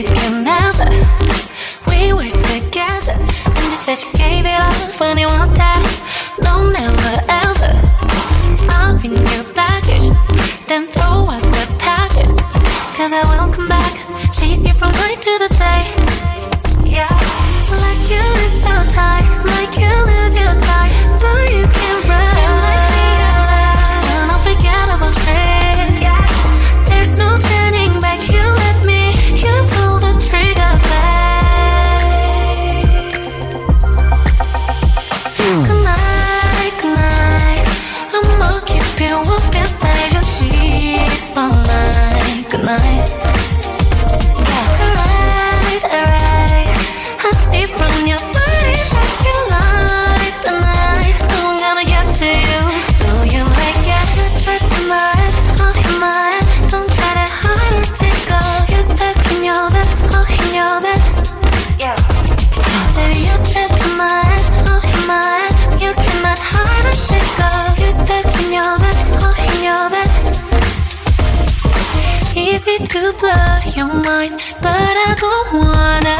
you can never. We were together, and you said you gave it up when it was time. No, never ever. I'm in your baggage, then throw out the package. Cause I will come back, chase you from night to the day. Yeah, like you is so tight, like you blur your mind, but I don't wanna.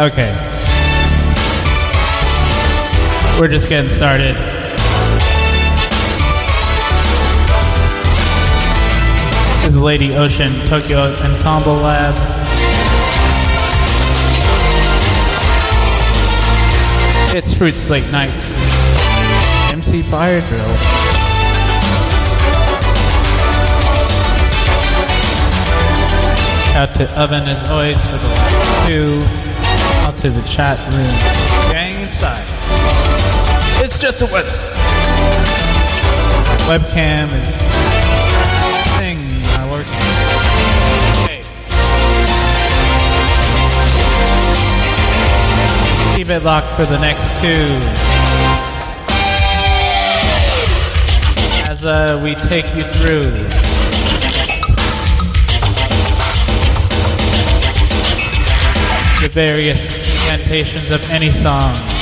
Okay. We're just getting started. This is Lady Ocean Tokyo Ensemble Lab. It's Fruits Late Night. MC Fire Drill. out to oven as always for the last two to the chat room. Gang inside. It's just a web. Webcam is thing not working. Okay. Keep it locked for the next two. As uh, we take you through. the various incantations of any song.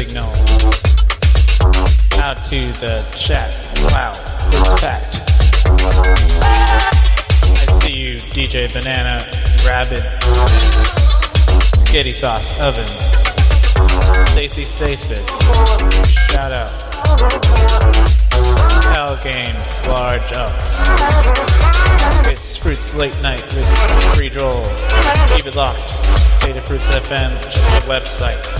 Signal. Out to the chat. Wow, it's packed. I see you, DJ Banana, Rabbit, Skitty Sauce, Oven, Stacy Stasis. Shout out. Hell Games, large up. It's Fruits Late Night with Free Droll. Keep it locked. Datafruits FM, just the website.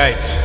Open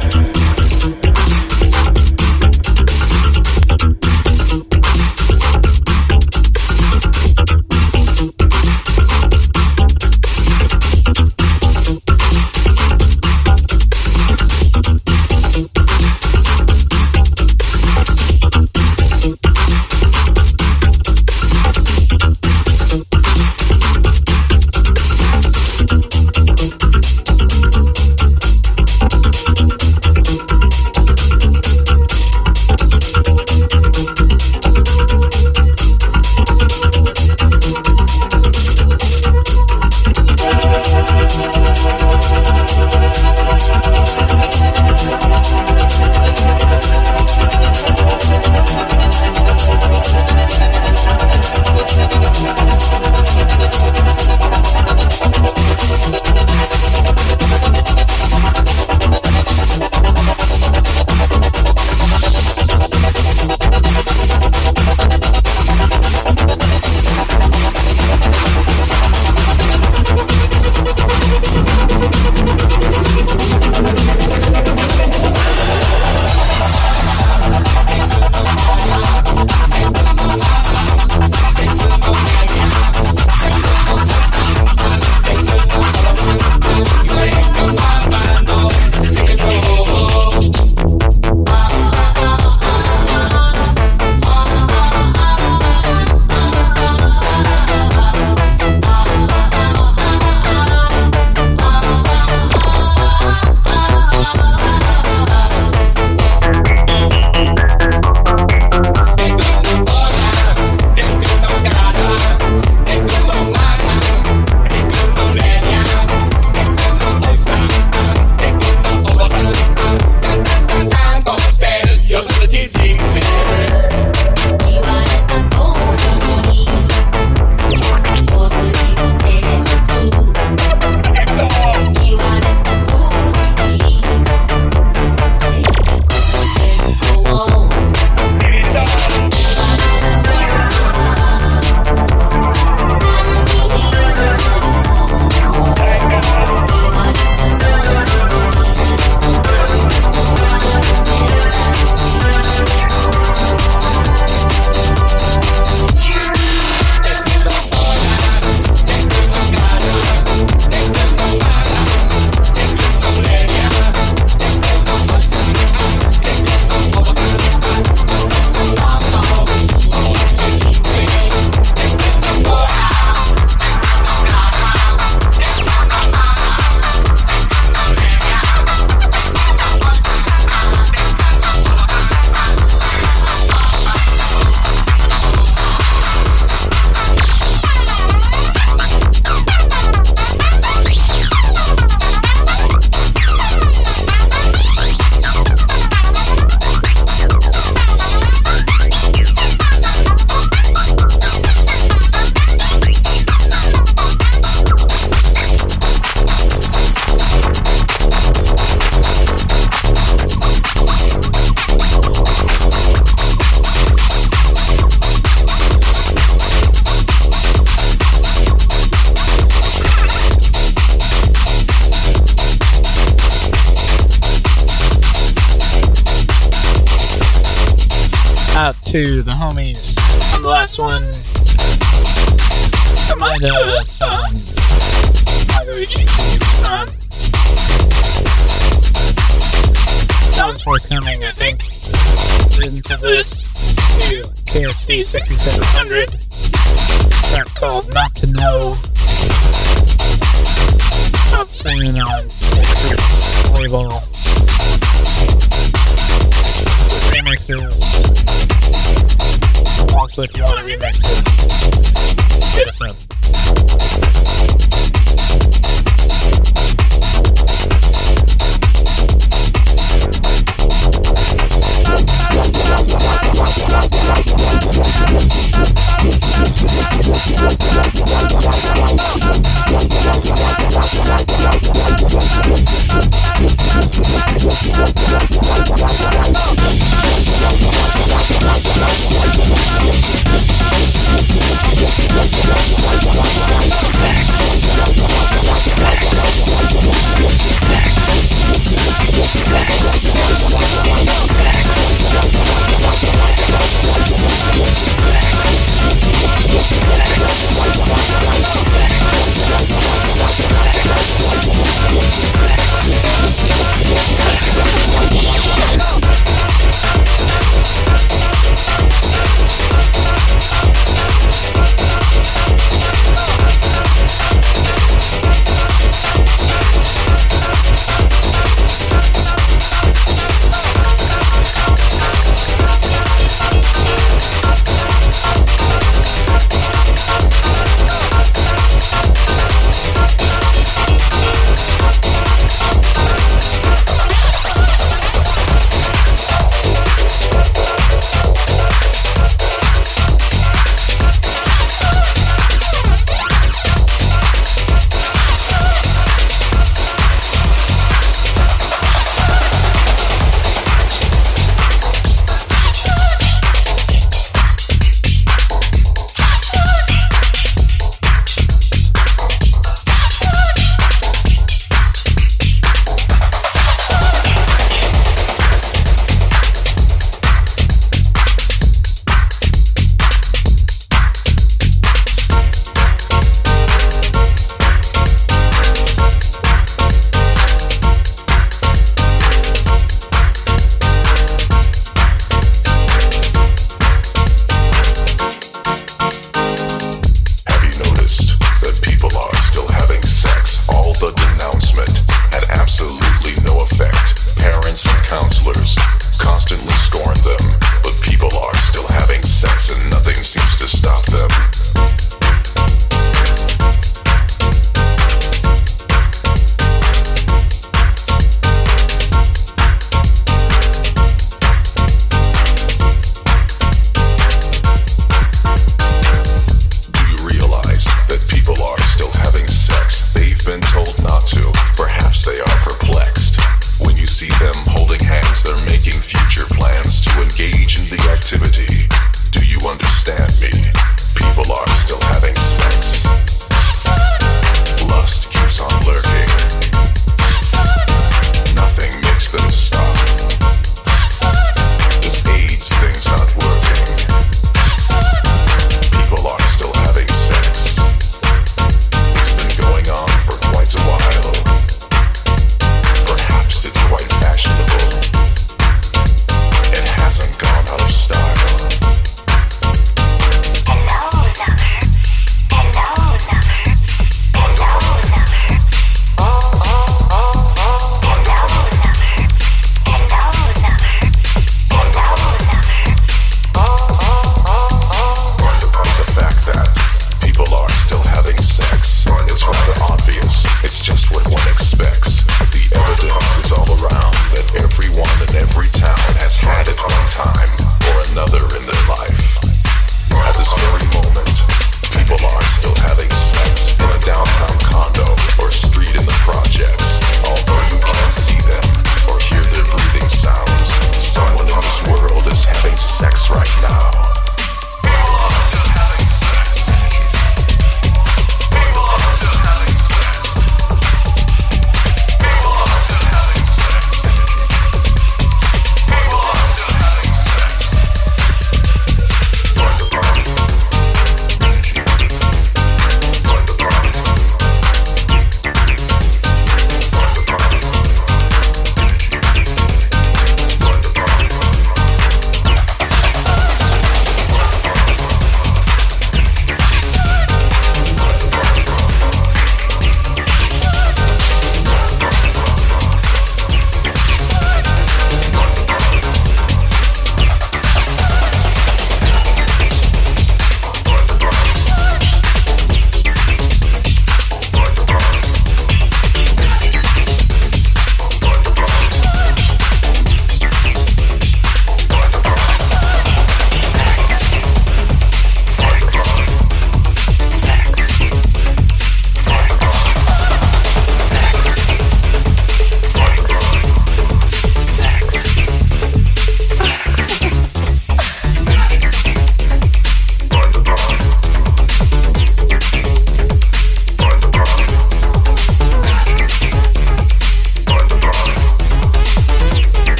to the homies on the last one. I might uh, some Magaruchi on. That one's forthcoming, I think. Written to this to KSD 6700. Track called Not to Know. Out singing on Label. remixes. Also, if you want to remix this, hit us up. Bum, Sex. Yeah.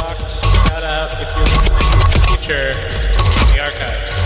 locked. Shout out if you're the future, the archive.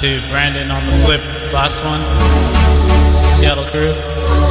To Brandon on the flip. Last one. Seattle crew.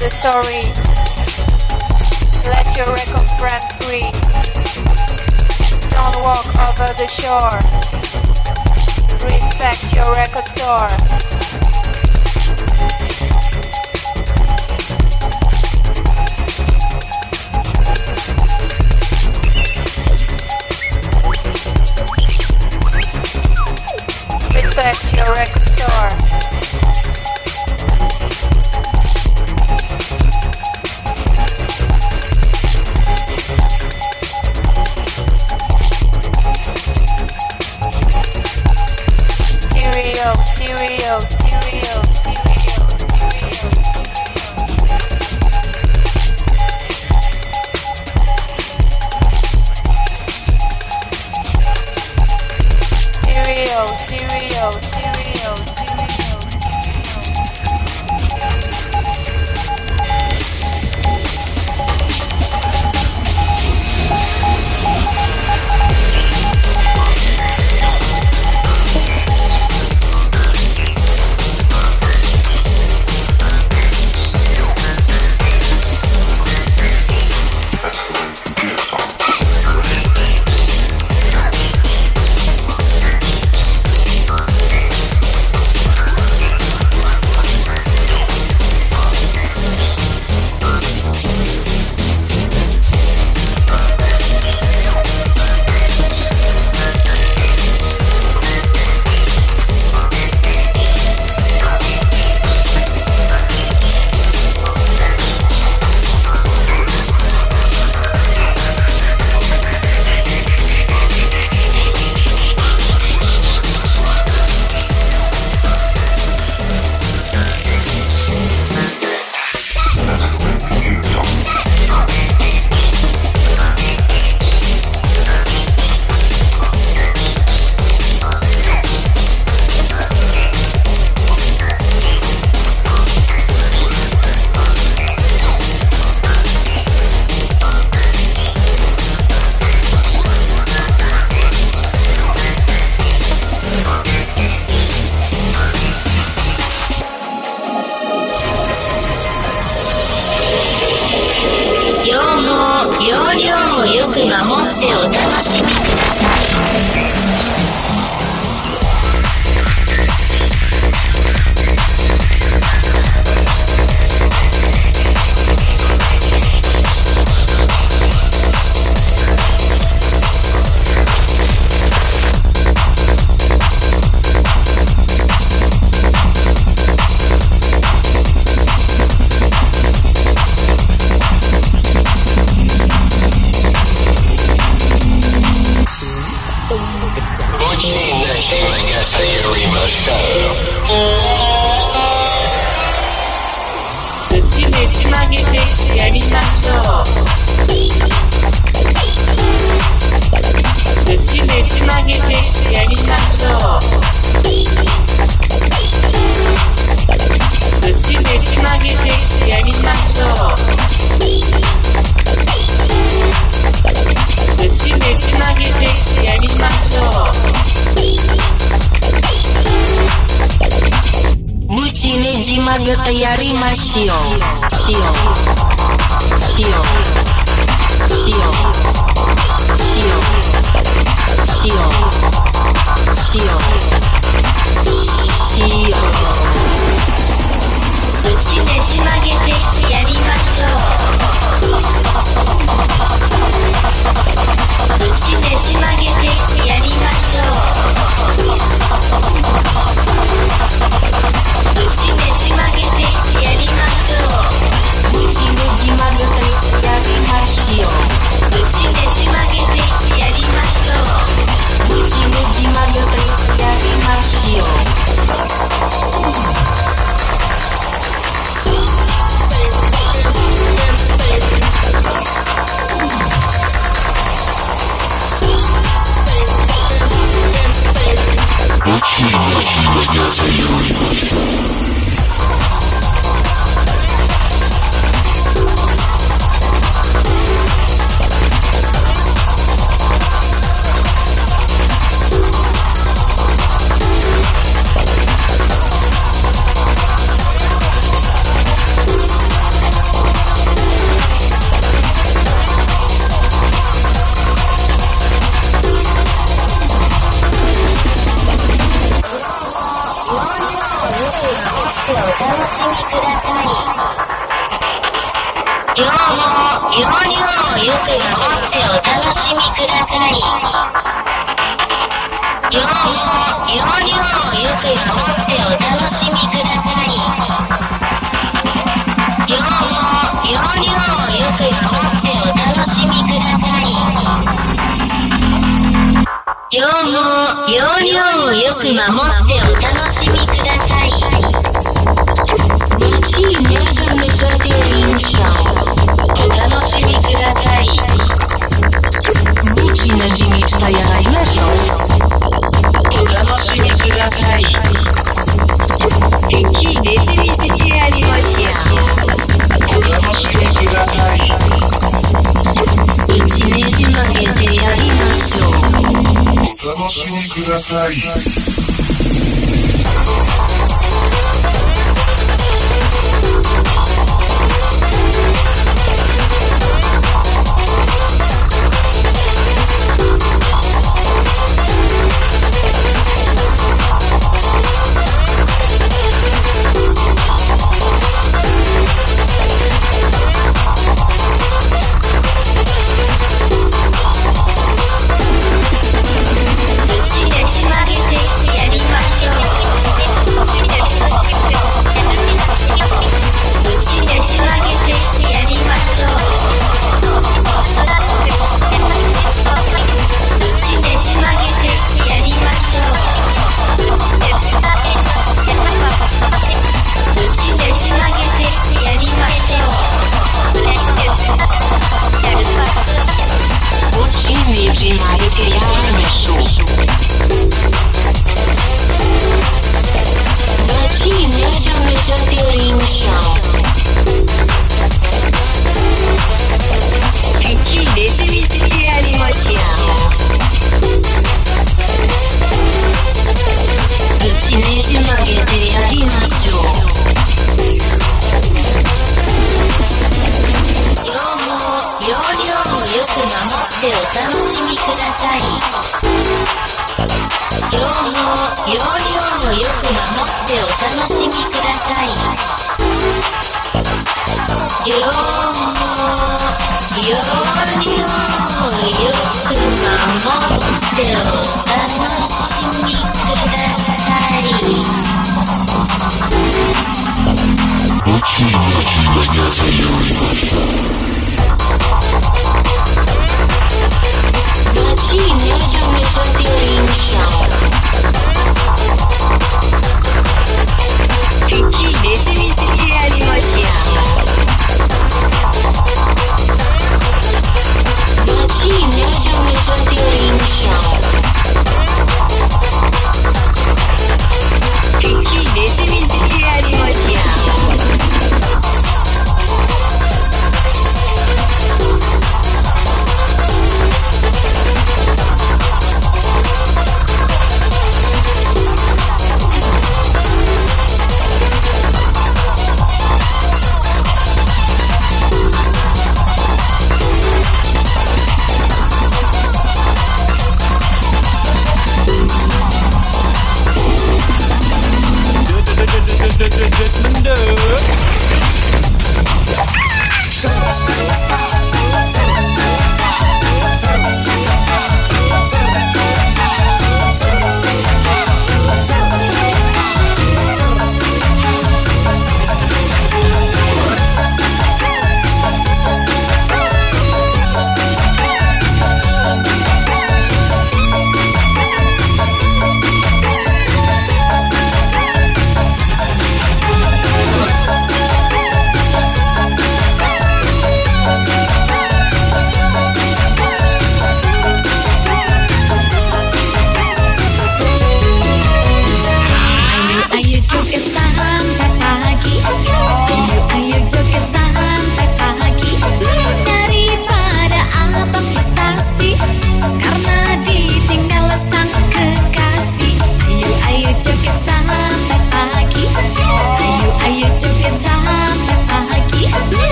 the story. Let your record friend free. Don't walk over the shore. Respect your record store. Respect your record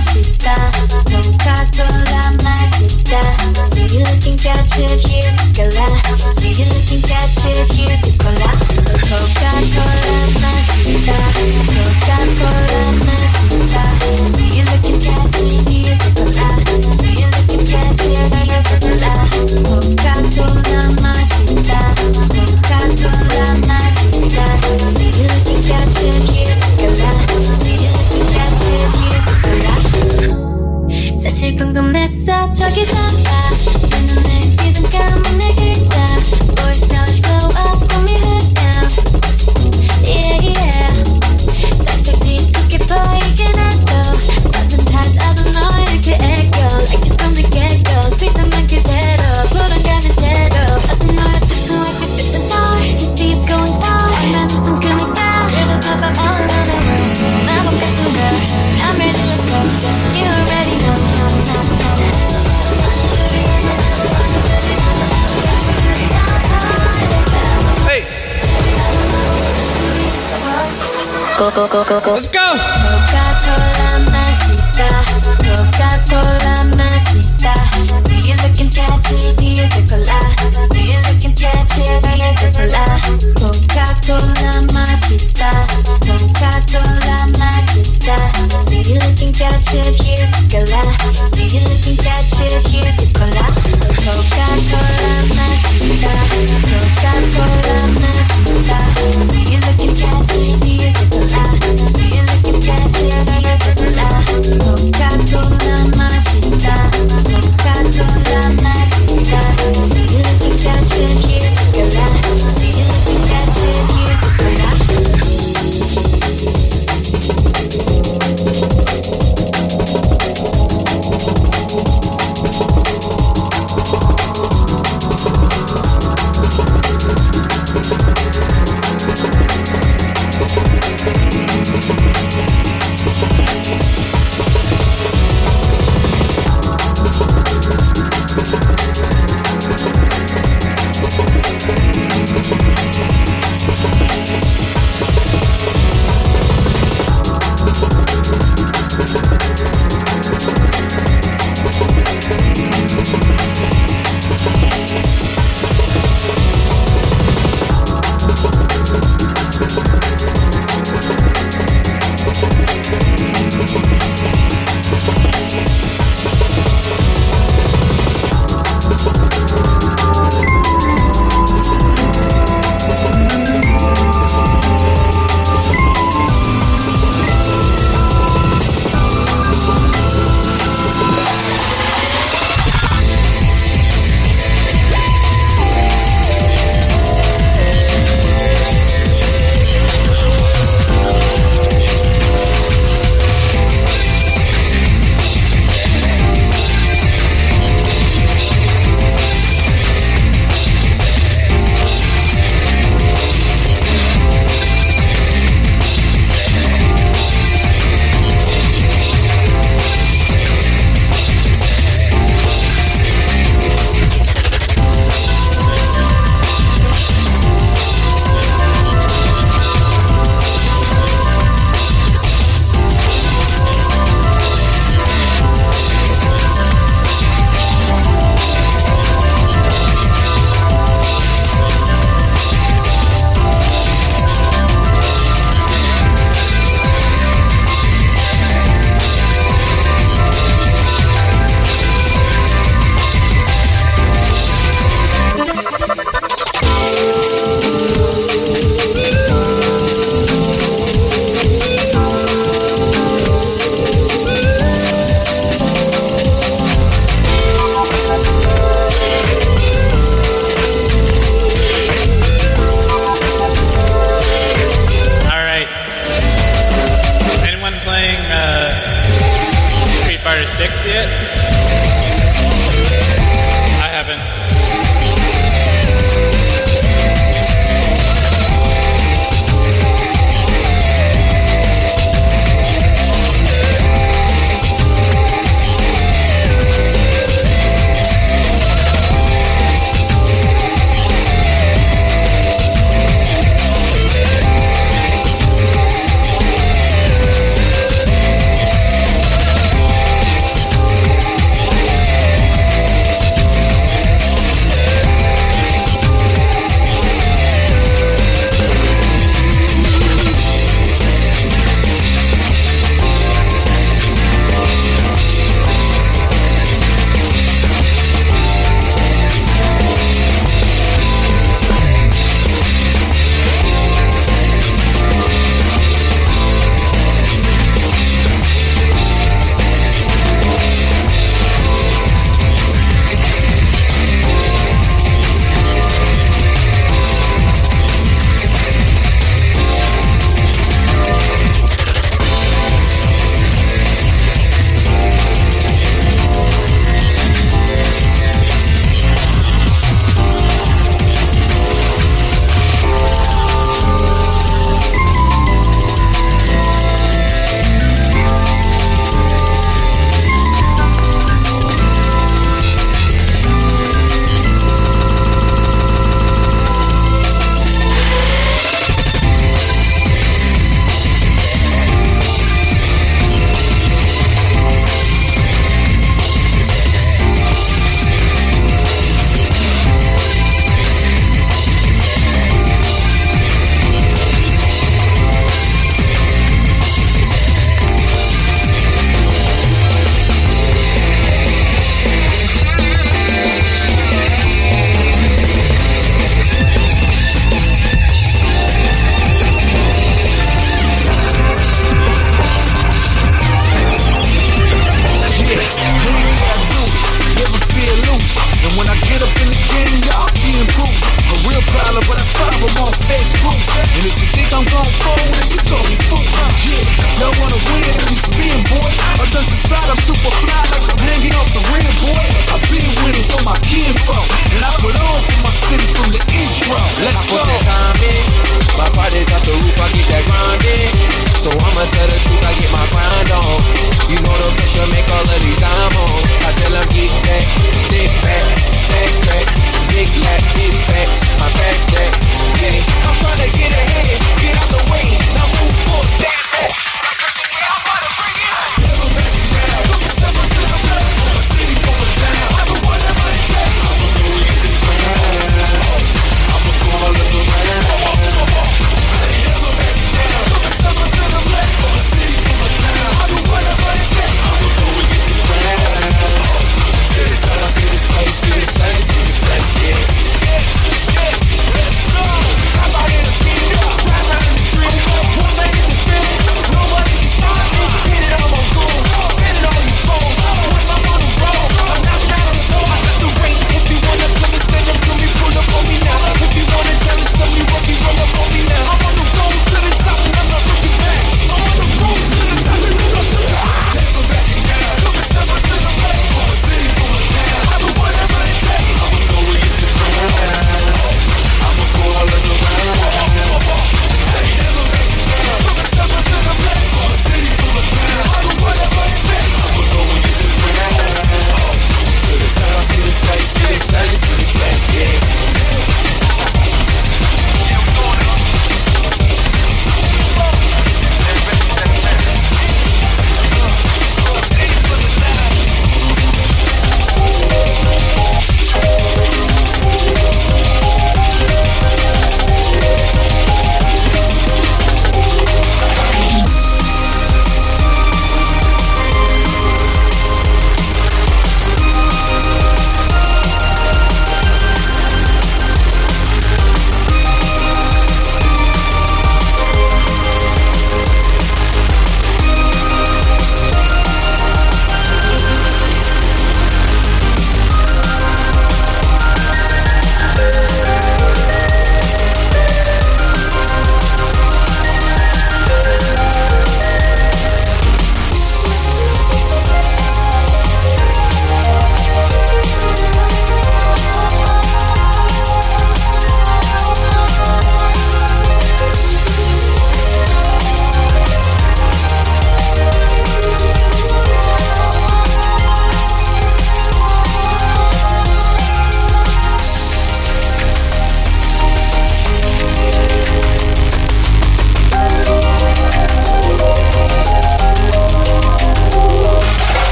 ciudad.